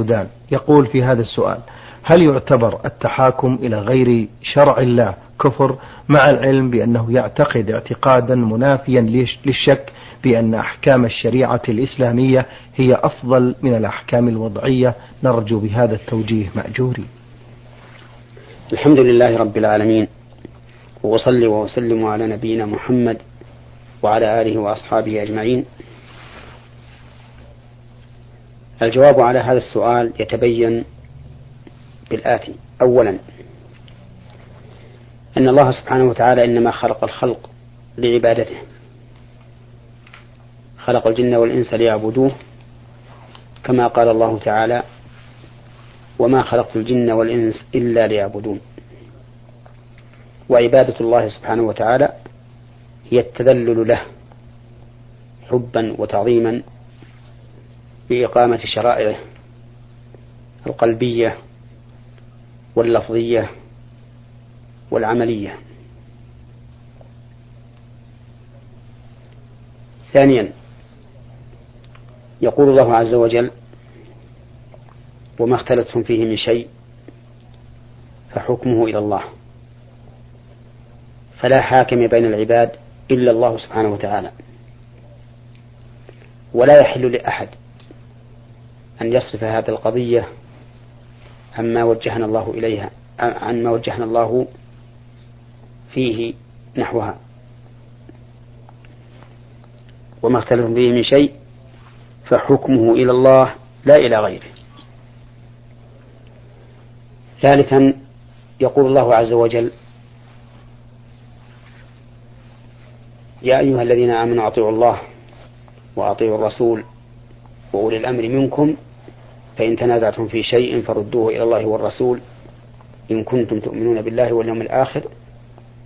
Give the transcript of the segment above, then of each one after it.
السودان يقول في هذا السؤال هل يعتبر التحاكم إلى غير شرع الله كفر مع العلم بأنه يعتقد اعتقادا منافيا للشك بأن أحكام الشريعة الإسلامية هي أفضل من الأحكام الوضعية؟ نرجو بهذا التوجيه مأجوري الحمد لله رب العالمين وأصلي وأسلم على نبينا محمد وعلى آله وأصحابه أجمعين. الجواب على هذا السؤال يتبين بالآتي أولا. أن الله سبحانه وتعالى إنما خلق الخلق لعبادته. خلق الجن والإنس ليعبدوه كما قال الله تعالى وما خلقت الجن والإنس إلا ليعبدون. وعبادة الله سبحانه وتعالى هي التذلل له حبا وتعظيما بإقامة شرائعه القلبية واللفظية والعملية. ثانيا يقول الله عز وجل وما اختلفتم فيه من شيء فحكمه إلى الله. فلا حاكم بين العباد إلا الله سبحانه وتعالى. ولا يحل لأحد أن يصرف هذه القضية عما وجهنا الله إليها عما وجهنا الله فيه نحوها. وما اختلفوا فيه من شيء فحكمه إلى الله لا إلى غيره. ثالثا يقول الله عز وجل يا أيها الذين آمنوا أطيعوا الله وأطيعوا الرسول وأولي الأمر منكم فإن تنازعتم في شيء فردوه إلى الله والرسول إن كنتم تؤمنون بالله واليوم الآخر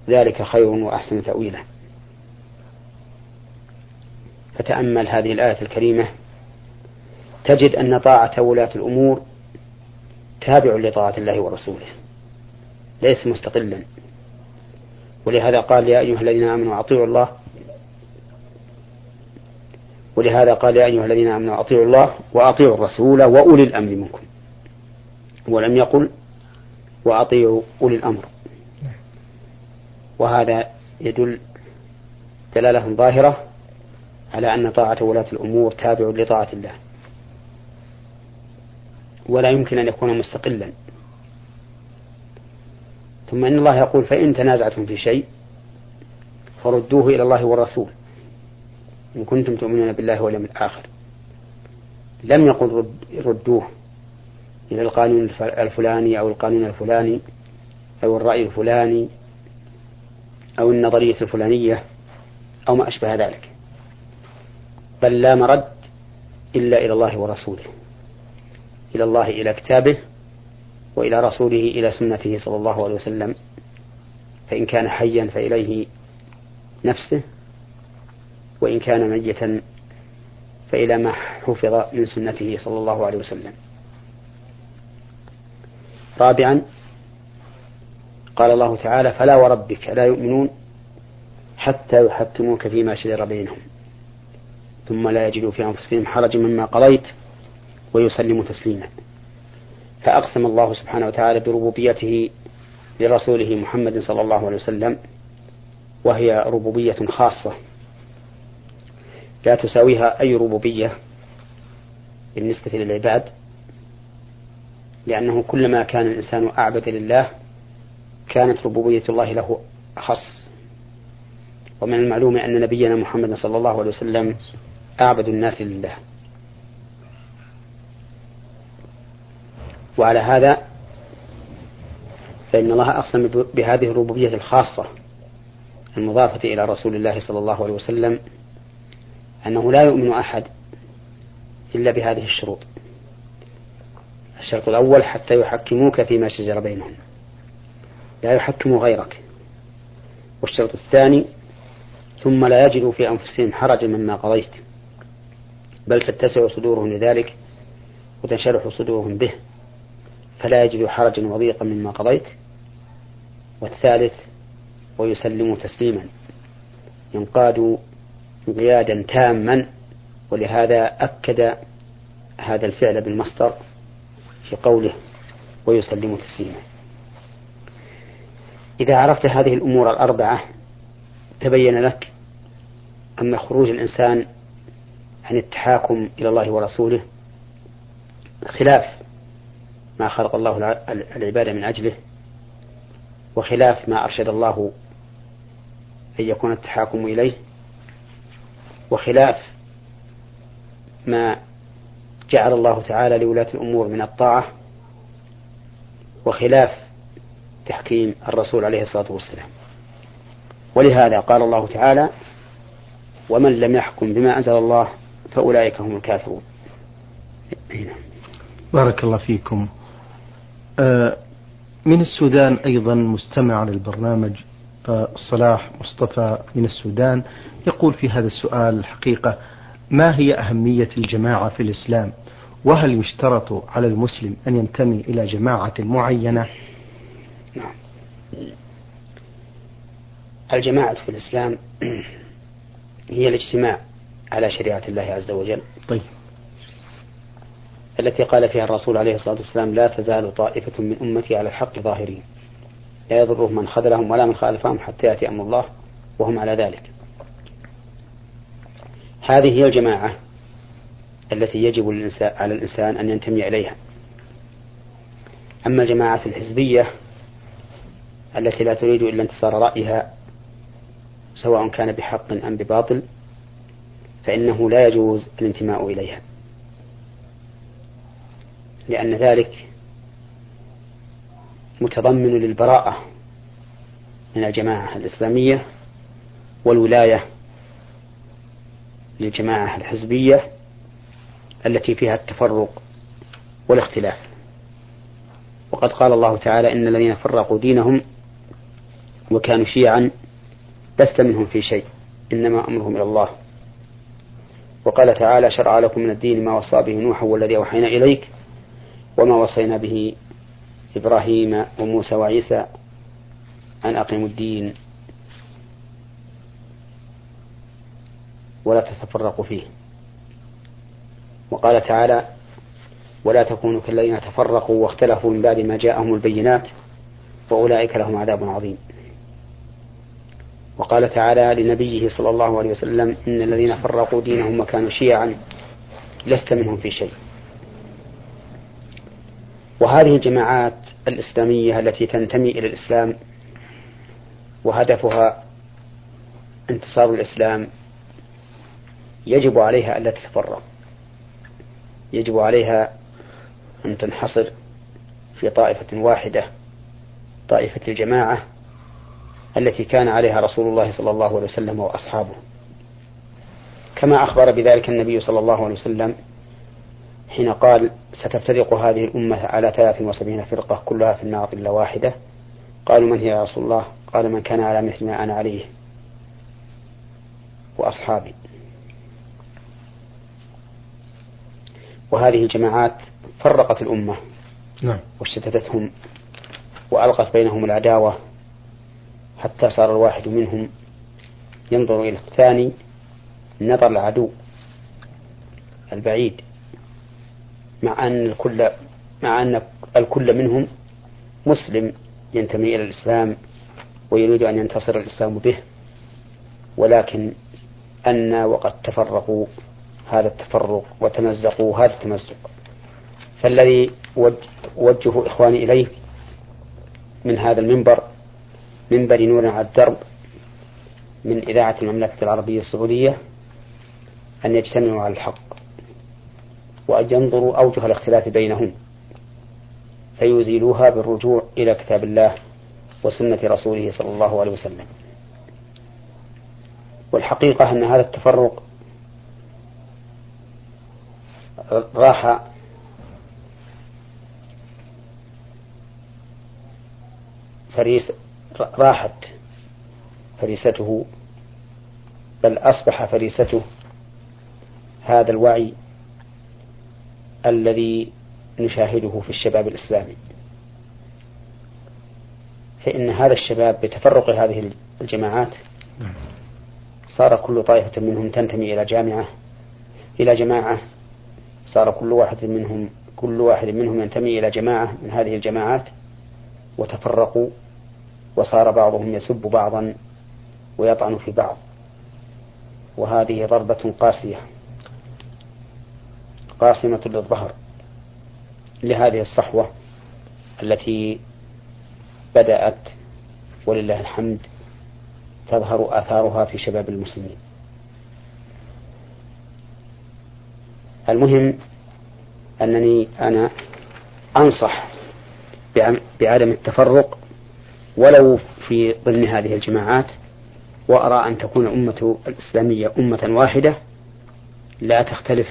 ذلك خير وأحسن تأويلا فتأمل هذه الآية الكريمة. تجد أن طاعة ولاة الأمور تابع لطاعة الله ورسوله ليس مستقلا. ولهذا قال يا أيها الذين آمنوا أطيعوا الله ولهذا قال يا أيها الذين آمنوا أطيعوا الله وأطيعوا الرسول وأولي الأمر منكم. ولم يقل وأطيعوا أولي الأمر. وهذا يدل دلالة ظاهرة على أن طاعة ولاة الأمور تابع لطاعة الله. ولا يمكن أن يكون مستقلا. ثم إن الله يقول فإن تنازعتم في شيء فردوه إلى الله والرسول. إن كنتم تؤمنون بالله واليوم الآخر. لم يقل رد ردوه إلى القانون الفلاني أو القانون الفلاني أو الرأي الفلاني أو النظرية الفلانية أو ما أشبه ذلك. بل لا مرد إلا إلى الله ورسوله إلى الله إلى كتابه وإلى رسوله إلى سنته صلى الله عليه وسلم. فإن كان حيا فإليه نفسه وإن كان ميتا فإلى ما حفظ من سنته صلى الله عليه وسلم. رابعا قال الله تعالى فلا وربك لا يؤمنون حتى يحكموك فيما شجر بينهم ثم لا يجدوا في أنفسهم حرج مما قضيت ويسلموا تسليما. فأقسم الله سبحانه وتعالى بربوبيته لرسوله محمد صلى الله عليه وسلم وهي ربوبية خاصة لا تساويها أي ربوبية بالنسبة للعباد لأنه كلما كان الإنسان أعبد لله كانت ربوبية الله له أخص. ومن المعلوم أن نبينا محمد صلى الله عليه وسلم أعبد الناس لله. وعلى هذا فإن الله أقسم بهذه الربوبية الخاصة المضافة إلى رسول الله صلى الله عليه وسلم أنه لا يؤمن أحد إلا بهذه الشروط. الشرط الأول حتى يحكموك فيما شجر بينهم. لا يحكموا غيرك. والشرط الثاني ثم لا يجدوا في أنفسهم حرجا مما قضيت بل تتسع صدورهم لذلك وتنشرح صدورهم به فلا يجدوا حرجا وضيقا مما قضيت. والثالث ويسلموا تسليما. ينقادوا انقيادا تاما ولهذا أكد هذا الفعل بالمصدر في قوله ويسلم تسليما. إذا عرفت هذه الأمور الأربعة تبين لك أن خروج الإنسان عن التحاكم إلى الله ورسوله خلاف ما خلق الله العباد من أجله وخلاف ما أرشد الله أن يكون التحاكم إليه. وخلاف ما جعل الله تعالى لولاة الأمور من الطاعة وخلاف تحكيم الرسول عليه الصلاة والسلام. ولهذا قال الله تعالى ومن لم يحكم بما أنزل الله فأولئك هم الكافرون. هنا. بارك الله فيكم. آه، من السودان أيضا مستمع للبرنامج صلاح مصطفى من السودان يقول في هذا السؤال الحقيقة ما هي أهمية الجماعة في الإسلام؟ وهل يشترط على المسلم أن ينتمي إلى جماعة معينة؟ نعم. الجماعة في الإسلام هي الاجتماع على شريعة الله عز وجل. طيب. التي قال فيها الرسول عليه الصلاة والسلام لا تزال طائفة من أمتي على الحق ظاهرين. لا يضرهم من خذلهم ولا من خالفهم حتى يأتي أمر الله وهم على ذلك. هذه هي الجماعة التي يجب على الإنسان أن ينتمي إليها. أما الجماعة الحزبية التي لا تريد إلا انتصار رأيها سواء كان بحق أم بباطل فإنه لا يجوز الانتماء إليها. لأن ذلك متضمن للبراءة من الجماعة الإسلامية والولاية للجماعة الحزبية التي فيها التفرق والاختلاف. وقد قال الله تعالى إن الذين فرقوا دينهم وكانوا شيعا لست منهم في شيء إنما أمرهم إلى الله. وقال تعالى شرع لكم من الدين ما وصى به نوح والذي أوحينا إليك وما وصينا به إبراهيم وموسى وعيسى أن أقيموا الدين ولا تتفرقوا فيه. وقال تعالى ولا تكونوا كالذين تفرقوا واختلفوا من بعد ما جاءهم البينات وأولئك لهم عذاب عظيم. وقال تعالى لنبيه صلى الله عليه وسلم إن الذين فرقوا دينهم وكانوا شيعا لست منهم في شيء. وهذه الجماعات الإسلامية التي تنتمي إلى الإسلام وهدفها انتصار الإسلام يجب عليها ألا تتفرق. يجب عليها أن تنحصر في طائفة واحدة طائفة الجماعة التي كان عليها رسول الله صلى الله عليه وسلم وأصحابه. كما أخبر بذلك النبي صلى الله عليه وسلم حين قال ستفترق هذه الأمة على 73 فرقة كلها في النار إلا واحدة. قالوا من هي يا رسول الله؟ قال من كان على مثل ما أنا عليه وأصحابي. وهذه الجماعات فرقت الأمة نعم. واشتتتهم وألقت بينهم العداوة حتى صار الواحد منهم ينظر إلى الثاني نظر العدو البعيد. مع أن الكل مع أن الكل منهم مسلم ينتمي إلى الإسلام ويريد أن ينتصر الإسلام به ولكن أن وقد تفرقوا هذا التفرق وتمزقوا هذا التمزق. فالذي وجه إخواني إليه من هذا المنبر منبر نور على الدرب من إذاعة المملكة العربية السعودية أن يجتمعوا على الحق. وأن ينظروا أوجه الاختلاف بينهم فيزيلوها بالرجوع إلى كتاب الله وسنة رسوله صلى الله عليه وسلم. والحقيقة أن هذا التفرق راح فريس راحت فريسته بل أصبح فريسته هذا الوعي الذي نشاهده في الشباب الإسلامي. فإن هذا الشباب بتفرق هذه الجماعات صار كل طائفة منهم تنتمي إلى جامعة إلى جماعة. صار كل واحد منهم كل واحد منهم ينتمي إلى جماعة من هذه الجماعات وتفرقوا وصار بعضهم يسب بعضا ويطعن في بعض. وهذه ضربة قاسية. قاسمة للظهر لهذه الصحوة التي بدأت ولله الحمد تظهر آثارها في شباب المسلمين. المهم أنني أنا أنصح بعدم التفرق ولو في ضمن هذه الجماعات وأرى أن تكون الأمة الإسلامية أمة واحدة لا تختلف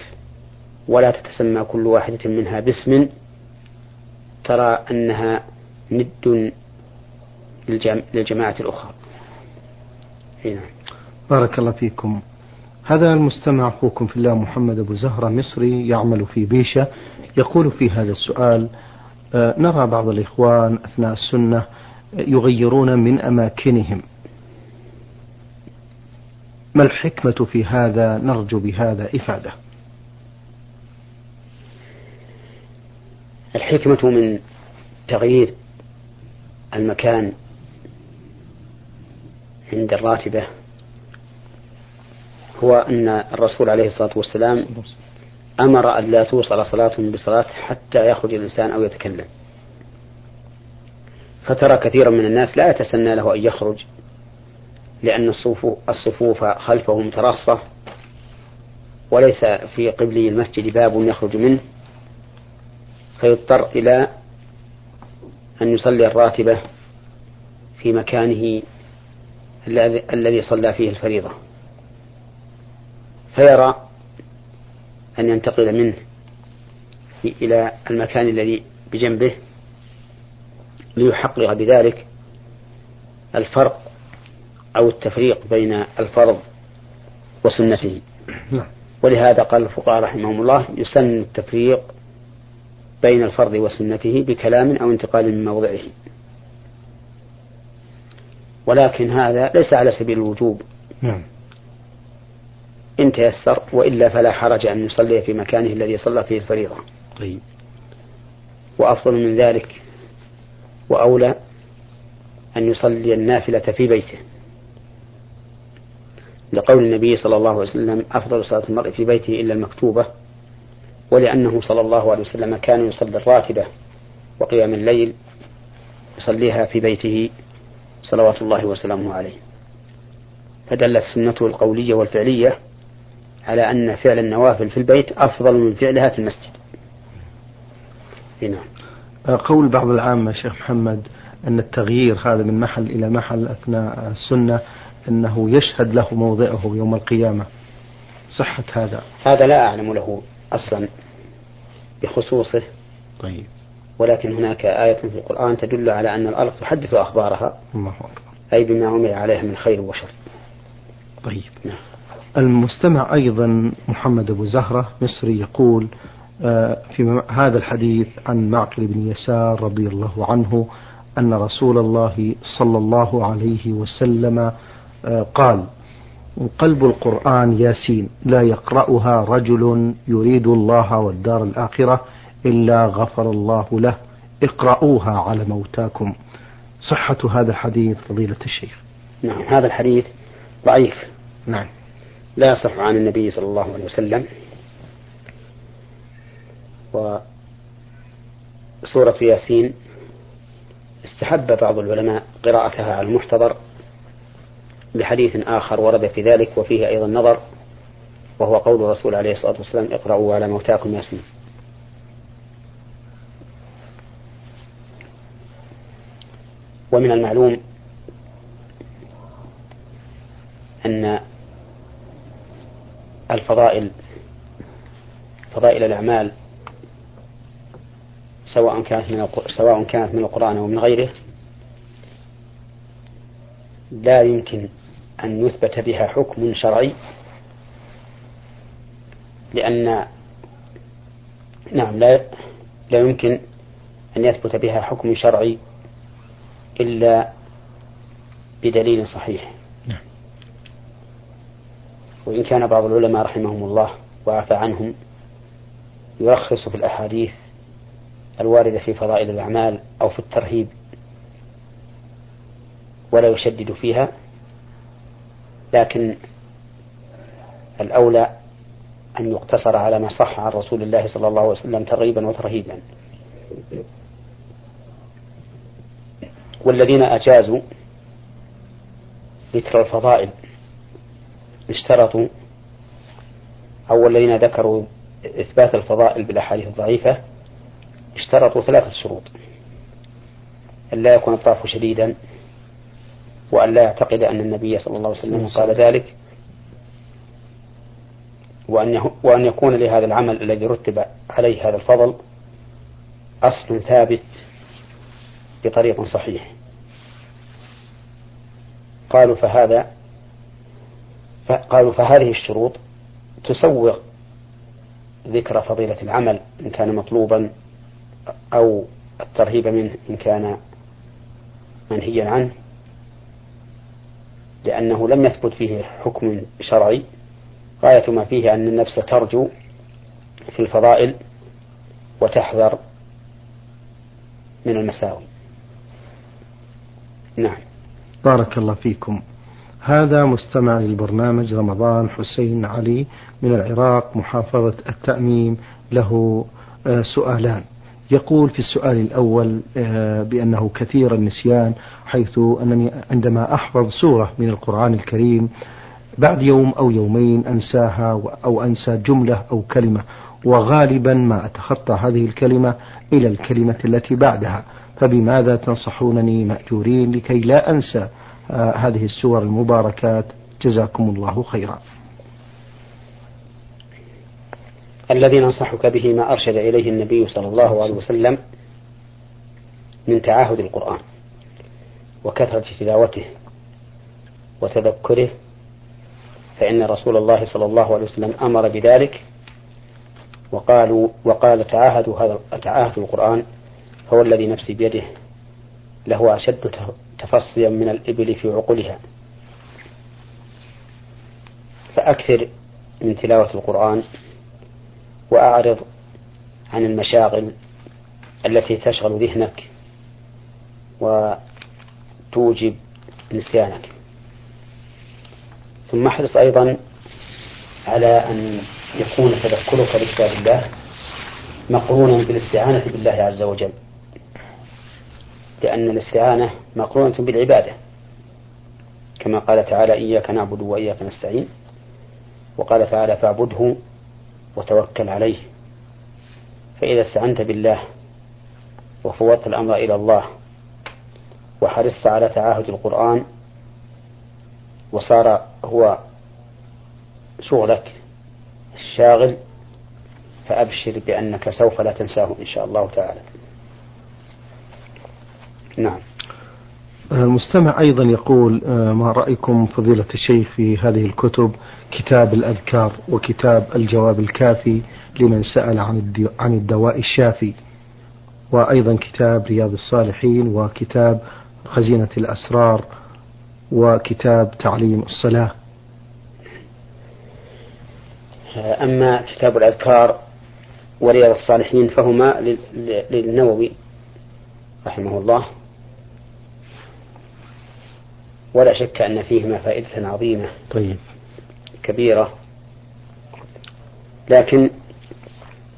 ولا تتسمى كل واحدة منها باسم ترى أنها ند للجماعة الأخرى. هنا. نعم. بارك الله فيكم. هذا المستمع أخوكم في الله محمد أبو زهرة مصري يعمل في بيشة. يقول في هذا السؤال آه، نرى بعض الإخوان أثناء السنة يغيرون من أماكنهم. ما الحكمة في هذا؟ نرجو بهذا إفادة. الحكمة من تغيير المكان عند الراتبة هو أن الرسول عليه الصلاة والسلام أمر أن لا توصل صلاة بصلاة حتى يخرج الإنسان أو يتكلم. فترى كثيرا من الناس لا يتسنى له أن يخرج لأن الصفوف خلفه متراصة وليس في قبلي المسجد باب يخرج منه. فيضطر إلى أن يصلي الراتبة في مكانه الذي صلى فيه الفريضة فيرى أن ينتقل منه إلى المكان الذي بجنبه ليحقق بذلك الفرق أو التفريق بين الفرض وسنته نعم. ولهذا قال الفقهاء رحمهم الله يسن التفريق بين الفرض وسنته بكلام أو انتقال من موضعه. ولكن هذا ليس على سبيل الوجوب. نعم. إن تيسر وإلا فلا حرج أن يصلي في مكانه الذي صلى فيه الفريضة. طيب. وأفضل من ذلك وأولى أن يصلي النافلة في بيته. لقول النبي صلى الله عليه وسلم أفضل صلاة المرء في بيته إلا المكتوبة. ولأنه صلى الله عليه وسلم كان يصلي الراتبة وقيام الليل يصليها في بيته صلوات الله وسلامه عليه. فدلت سنته القولية والفعلية على أن فعل النوافل في البيت أفضل من فعلها في المسجد. هنا. قول بعض العامة شيخ محمد أن التغيير هذا من محل إلى محل أثناء السنة أنه يشهد له موضعه يوم القيامة. صحة هذا. هذا لا أعلم له أصلا. بخصوصه. طيب. ولكن هناك آية في القرآن تدل على أن الأرض تحدث أخبارها. الله أكبر. أي بما عمل عليها من خير وشر. طيب. نعم. المستمع أيضا محمد أبو زهرة مصري يقول آه، في هذا الحديث عن معقل بن يسار رضي الله عنه أن رسول الله صلى الله عليه وسلم آه، قال قلب القرآن ياسين لا يقرأها رجل يريد الله والدار الآخرة إلا غفر الله له. اقرأوها على موتاكم. صحة هذا الحديث فضيلة الشيخ. نعم هذا الحديث ضعيف. نعم. لا يصح عن النبي صلى الله عليه وسلم. وسورة ياسين استحب بعض العلماء قراءتها على المحتضر. بحديث آخر ورد في ذلك وفيه أيضا نظر وهو قول الرسول عليه الصلاة والسلام اقرأوا على موتاكم ياسين ومن المعلوم أن الفضائل فضائل الأعمال سواء كانت من سواء كانت من القرآن أو من غيره لا يمكن أن يثبت بها حكم شرعي لأن نعم لا لا يمكن أن يثبت بها حكم شرعي إلا بدليل صحيح نعم. وإن كان بعض العلماء رحمهم الله وعفى عنهم يرخص في الأحاديث الواردة في فضائل الأعمال أو في الترهيب ولا يشدد فيها لكن الأولى أن يقتصر على ما صح عن رسول الله صلى الله عليه وسلم ترغيبا وترهيبا. والذين أجازوا ذكر الفضائل اشترطوا أو الذين ذكروا إثبات الفضائل بالأحاديث الضعيفة اشترطوا ثلاثة شروط. أن لا يكون الطرف شديدا وأن لا يعتقد أن النبي صلى الله عليه وسلم قال ذلك وأن وأن يكون لهذا العمل الذي رتب عليه هذا الفضل أصل ثابت بطريق صحيح. قالوا فهذا قالوا فهذه الشروط تسوغ ذكر فضيلة العمل إن كان مطلوبا أو الترهيب منه إن كان منهيا عنه. لأنه لم يثبت فيه حكم شرعي. غاية ما فيه أن النفس ترجو في الفضائل وتحذر من المساوي. نعم. بارك الله فيكم. هذا مستمع للبرنامج رمضان حسين علي من العراق محافظة التأميم له آه، سؤالان. يقول في السؤال الأول آه، بأنه كثير النسيان حيث أنني عندما أحفظ سورة من القرآن الكريم بعد يوم أو يومين أنساها أو أنسى جملة أو كلمة وغالبا ما أتخطى هذه الكلمة إلى الكلمة التي بعدها. فبماذا تنصحونني مأجورين لكي لا أنسى آه، هذه السور المباركات؟ جزاكم الله خيرا. الذي ننصحك به ما أرشد إليه النبي صلى الله عليه وسلم من تعاهد القرآن وكثرة تلاوته وتذكره فإن رسول الله صلى الله عليه وسلم أمر بذلك وقالوا وقال تعاهدوا هذا تعاهدوا القرآن هو الذي نفسي بيده له أشد تفصيا من الإبل في عقلها فأكثر من تلاوة القرآن وأعرض عن المشاغل التي تشغل ذهنك وتوجب نسيانك. ثم احرص أيضا على أن يكون تذكرك بكتاب الله مقرونا بالاستعانة بالله عز وجل لأن الاستعانة مقرونة بالعبادة كما قال تعالى إياك نعبد وإياك نستعين وقال تعالى فاعبده وتوكل عليه. فإذا استعنت بالله وفوضت الأمر إلى الله وحرصت على تعاهد القرآن وصار هو شغلك الشاغل فأبشر بأنك سوف لا تنساه إن شاء الله تعالى. نعم. المستمع أيضا يقول آه، ما رأيكم فضيلة الشيخ في هذه الكتب؟ كتاب الأذكار وكتاب الجواب الكافي لمن سأل عن عن الدواء الشافي. وأيضا كتاب رياض الصالحين وكتاب خزينة الأسرار وكتاب تعليم الصلاة. أما كتاب الأذكار ورياض الصالحين فهما للنووي رحمه الله. ولا شك أن فيهما فائدة عظيمة طيب. كبيرة. لكن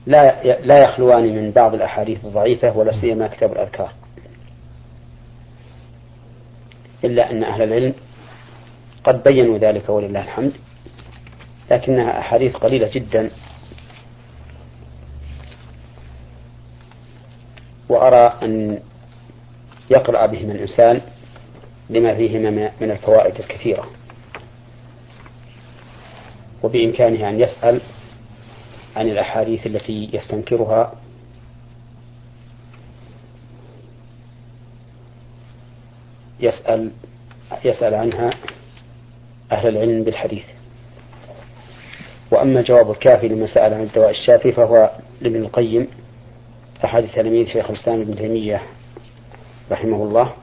لا لا يخلوان من بعض الأحاديث الضعيفة ولا سيما كتاب الأذكار. إلا أن أهل العلم قد بينوا ذلك ولله الحمد لكنها أحاديث قليلة جدا. وأرى أن يقرأ بهما الإنسان لما فيهما من الفوائد الكثيرة. وبإمكانه أن يسأل عن الأحاديث التي يستنكرها. يسأل يسأل عنها أهل العلم بالحديث. وأما الجواب الكافي لمن سأل عن الدواء الشافي فهو لابن القيم أحد تلاميذ شيخ الإسلام ابن تيمية رحمه الله.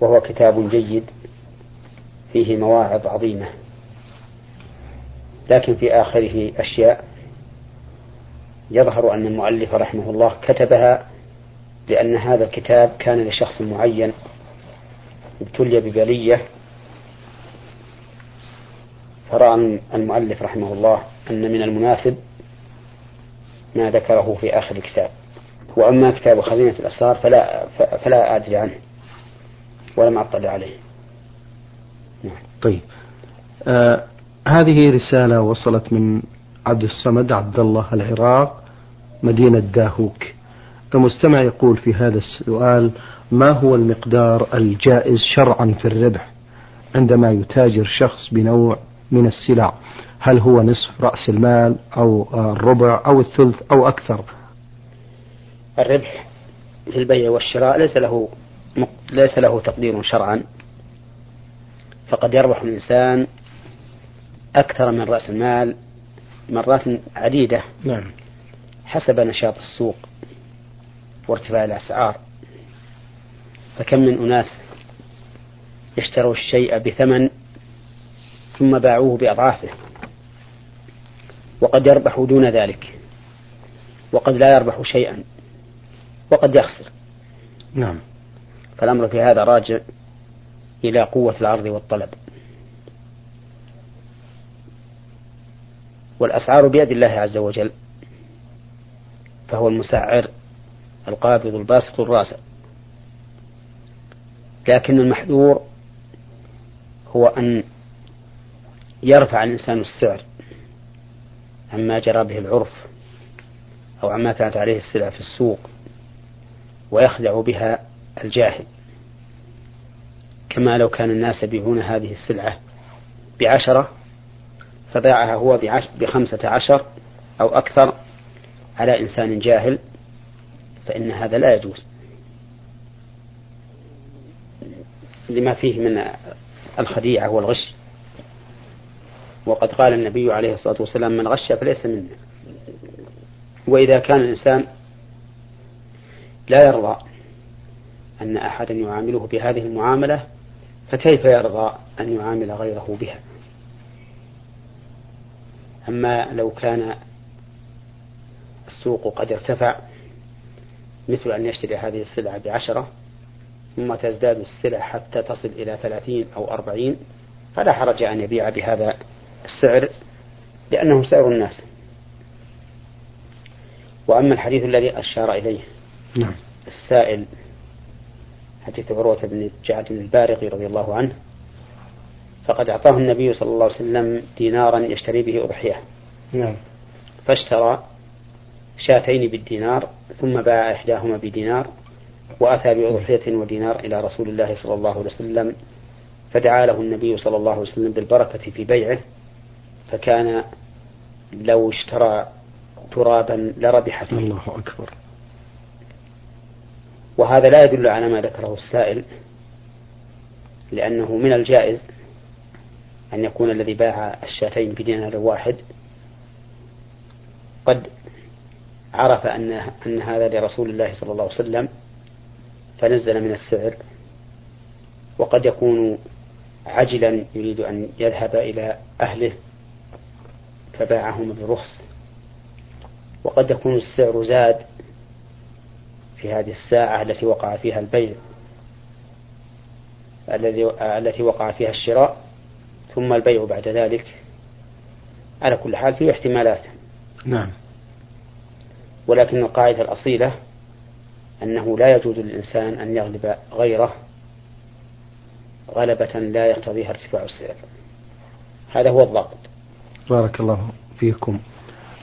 وهو كتاب جيد فيه مواعظ عظيمة. لكن في آخره أشياء يظهر أن المؤلف رحمه الله كتبها لأن هذا الكتاب كان لشخص معين ابتلي ببلية. فرأى المؤلف رحمه الله أن من المناسب ما ذكره في آخر الكتاب. وأما كتاب خزينة الأسرار فلا فلا أدري عنه. ولم أطلع عليه. نعم. طيب. آه هذه رسالة وصلت من عبد الصمد عبد الله العراق مدينة داهوك. المستمع يقول في هذا السؤال ما هو المقدار الجائز شرعا في الربح عندما يتاجر شخص بنوع من السلع؟ هل هو نصف رأس المال أو الربع أو الثلث أو أكثر؟ الربح في البيع والشراء ليس له ليس له تقدير شرعا فقد يربح الإنسان أكثر من رأس المال مرات عديدة نعم. حسب نشاط السوق وارتفاع الأسعار. فكم من أناس اشتروا الشيء بثمن ثم باعوه بأضعافه وقد يربح دون ذلك وقد لا يربح شيئا وقد يخسر. نعم. فالأمر في هذا راجع إلى قوة العرض والطلب. والأسعار بيد الله عز وجل فهو المسعر القابض الباسط الراسع لكن المحذور هو أن يرفع الإنسان السعر عما جرى به العرف أو عما كانت عليه السلع في السوق ويخدع بها الجاهل. كما لو كان الناس يبيعون هذه السلعة بعشرة فباعها هو بخمسة عشر أو أكثر على إنسان جاهل فإن هذا لا يجوز. لما فيه من الخديعة والغش. وقد قال النبي عليه الصلاة والسلام من غش فليس منا. وإذا كان الإنسان لا يرضى أن أحدا يعامله بهذه المعاملة فكيف يرضى أن يعامل غيره بها أما لو كان السوق قد ارتفع مثل أن يشتري هذه السلعة بعشرة ثم تزداد السلع حتى تصل إلى ثلاثين أو أربعين فلا حرج أن يبيع بهذا السعر لأنه سعر الناس وأما الحديث الذي أشار إليه نعم. السائل حديث عروة بن جعد البارقي رضي الله عنه فقد أعطاه النبي صلى الله عليه وسلم دينارا يشتري به أضحية. نعم. فاشترى شاتين بالدينار ثم باع إحداهما بدينار وأتى بأضحية ودينار إلى رسول الله صلى الله عليه وسلم فدعا له النبي صلى الله عليه وسلم بالبركة في بيعه فكان لو اشترى ترابا لربح فيه. الله أكبر. وهذا لا يدل على ما ذكره السائل لأنه من الجائز أن يكون الذي باع الشاتين بدينار واحد. قد عرف أن أن هذا لرسول الله صلى الله عليه وسلم فنزل من السعر. وقد يكون عجلا يريد أن يذهب إلى أهله فباعهما برخص وقد يكون السعر زاد في هذه الساعة التي وقع فيها البيع الذي التي وقع فيها الشراء ثم البيع بعد ذلك. على كل حال فيه احتمالات. نعم. ولكن القاعدة الأصيلة أنه لا يجوز للإنسان أن يغلب غيره غلبة لا يقتضيها ارتفاع السعر. هذا هو الضابط. بارك الله فيكم.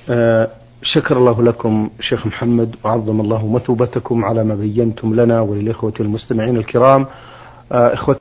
آه شكر الله لكم شيخ محمد وعظم الله مثوبتكم على ما بينتم لنا وللإخوة المستمعين الكرام. آه إخوة